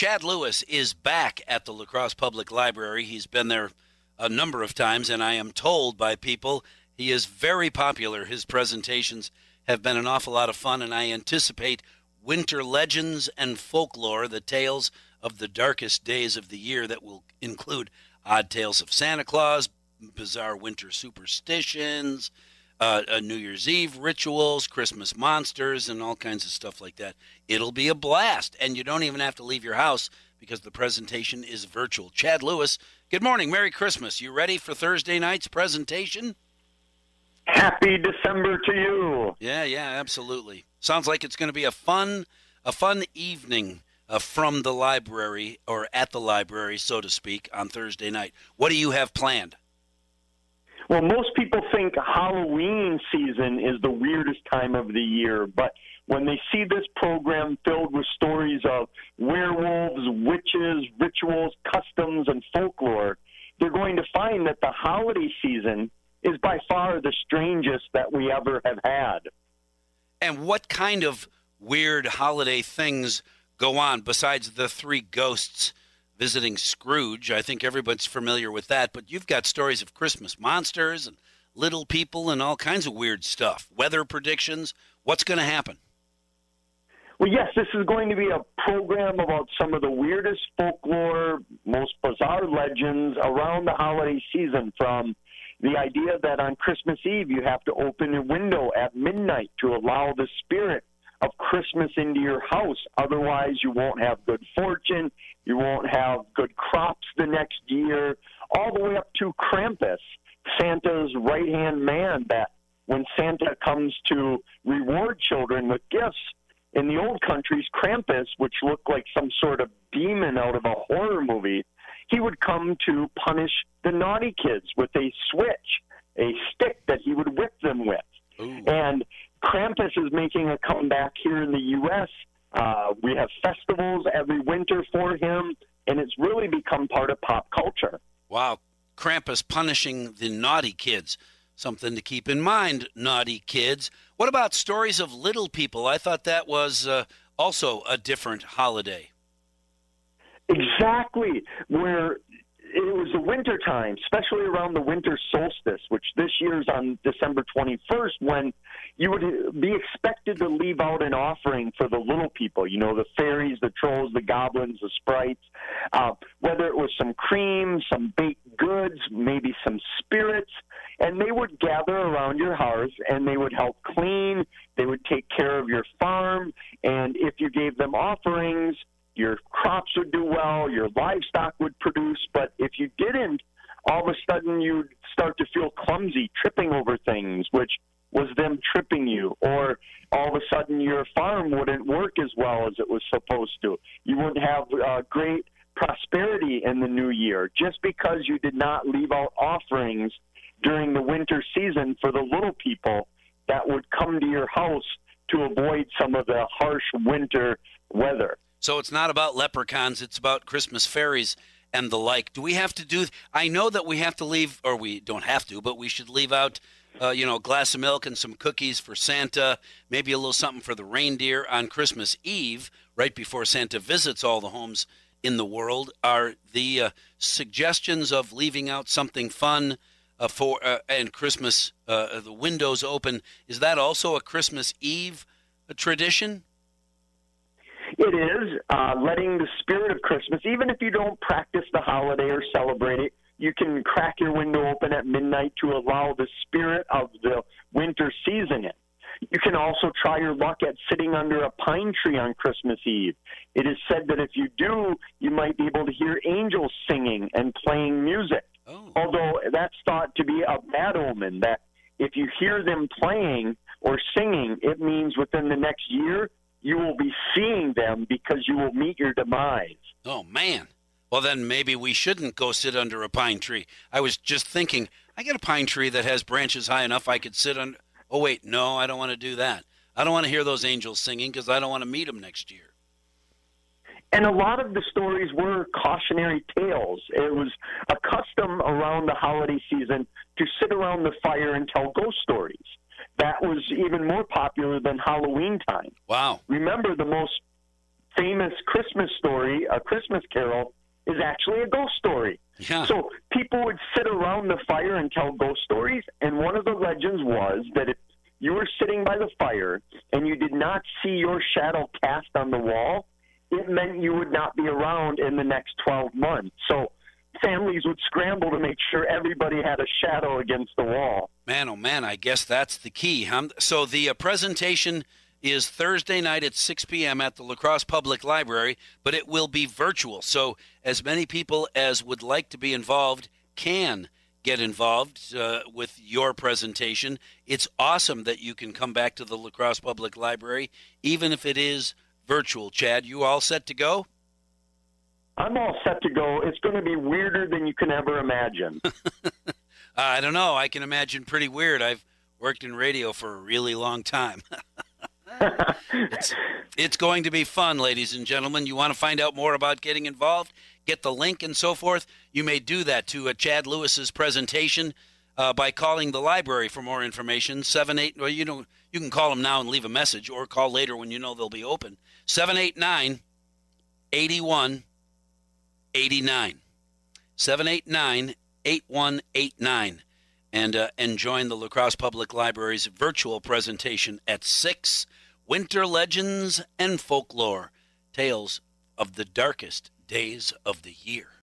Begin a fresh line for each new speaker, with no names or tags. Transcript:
Chad Lewis is back at the La Crosse Public Library. He's been there a number of times, and I am told by people he is very popular. His presentations have been an awful lot of fun, and I anticipate winter legends and folklore, the tales of the darkest days of the year that will include odd tales of Santa Claus, bizarre winter superstitions, uh, uh, New Year's Eve rituals, Christmas monsters, and all kinds of stuff like that. It'll be a blast, and you don't even have to leave your house because the presentation is virtual. Chad Lewis, good morning. Merry Christmas. You ready for Thursday night's presentation?
Happy December to you.
Yeah, yeah, absolutely. Sounds like it's going to be a fun, a fun evening uh, from the library or at the library, so to speak, on Thursday night. What do you have planned?
Well, most people think Halloween season is the weirdest time of the year, but when they see this program filled with stories of werewolves, witches, rituals, customs, and folklore, they're going to find that the holiday season is by far the strangest that we ever have had.
And what kind of weird holiday things go on besides the three ghosts visiting Scrooge. I think everybody's familiar with that, but you've got stories of Christmas monsters and little people and all kinds of weird stuff. Weather predictions. What's going to happen?
Well, yes, this is going to be a program about some of the weirdest folklore, most bizarre legends around the holiday season from the idea that on Christmas Eve you have to open your window at midnight to allow the spirit of Christmas into your house. Otherwise, you won't have good fortune. You won't have good crops the next year. All the way up to Krampus, Santa's right hand man, that when Santa comes to reward children with gifts, in the old countries, Krampus, which looked like some sort of demon out of a horror movie, he would come to punish the naughty kids with a switch, a stick that he would whip them with. Ooh. And Krampus is making a comeback here in the U.S. Uh, we have festivals every winter for him, and it's really become part of pop culture.
Wow. Krampus punishing the naughty kids. Something to keep in mind, naughty kids. What about stories of little people? I thought that was uh, also a different holiday.
Exactly. Where it was the winter time, especially around the winter solstice, which this year is on December 21st, when you would be expected to leave out an offering for the little people, you know, the fairies, the trolls, the goblins, the sprites, uh, whether it was some cream, some baked goods, maybe some spirits, and they would gather around your house and they would help clean, they would take care of your farm, and if you gave them offerings, your crops would do well, your livestock would produce, but if you didn't, all of a sudden you'd start to feel clumsy, tripping over things, which was them tripping you, or all of a sudden your farm wouldn't work as well as it was supposed to. You wouldn't have uh, great prosperity in the new year just because you did not leave out offerings during the winter season for the little people that would come to your house to avoid some of the harsh winter weather.
So it's not about leprechauns, it's about Christmas fairies and the like. Do we have to do I know that we have to leave or we don't have to, but we should leave out uh, you know, a glass of milk and some cookies for Santa, maybe a little something for the reindeer on Christmas Eve, right before Santa visits all the homes in the world. Are the uh, suggestions of leaving out something fun uh, for uh, and Christmas, uh, the windows open, is that also a Christmas Eve tradition?
It is uh, letting the spirit of Christmas, even if you don't practice the holiday or celebrate it, you can crack your window open at midnight to allow the spirit of the winter season in. You can also try your luck at sitting under a pine tree on Christmas Eve. It is said that if you do, you might be able to hear angels singing and playing music. Oh. Although that's thought to be a bad omen, that if you hear them playing or singing, it means within the next year you will be seeing them because you will meet your demise.
Oh, man. Well, then maybe we shouldn't go sit under a pine tree. I was just thinking, I got a pine tree that has branches high enough I could sit under. Oh, wait, no, I don't want to do that. I don't want to hear those angels singing because I don't want to meet them next year.
And a lot of the stories were cautionary tales. It was a custom around the holiday season to sit around the fire and tell ghost stories that was even more popular than Halloween time.
Wow.
Remember, the most famous Christmas story, a Christmas carol, is actually a ghost story.
Yeah.
So people would sit around the fire and tell ghost stories, and one of the legends was that if you were sitting by the fire and you did not see your shadow cast on the wall, it meant you would not be around in the next 12 months. So families would scramble to make sure everybody had a shadow against the wall.
Man, oh man, I guess that's the key. Huh? So the uh, presentation is Thursday night at 6 p.m. at the La Crosse Public Library, but it will be virtual. So as many people as would like to be involved can get involved uh, with your presentation. It's awesome that you can come back to the La Crosse Public Library, even if it is virtual. Chad, you all set to go?
I'm all set to go. It's going to be weirder than you can ever imagine.
I don't know. I can imagine pretty weird. I've worked in radio for a really long time. it's, it's, going to be fun, ladies and gentlemen. You want to find out more about getting involved, get the link and so forth, you may do that to uh, Chad Lewis's presentation uh, by calling the library for more information. Seven eight. Well, you know you can call them now and leave a message, or call later when you know they'll be open. Seven eight nine eighty one eighty nine. Seven eight nine eight one eight nine and uh, and join the La Crosse Public Library's virtual presentation at 6 Winter Legends and Folklore Tales of the Darkest Days of the Year.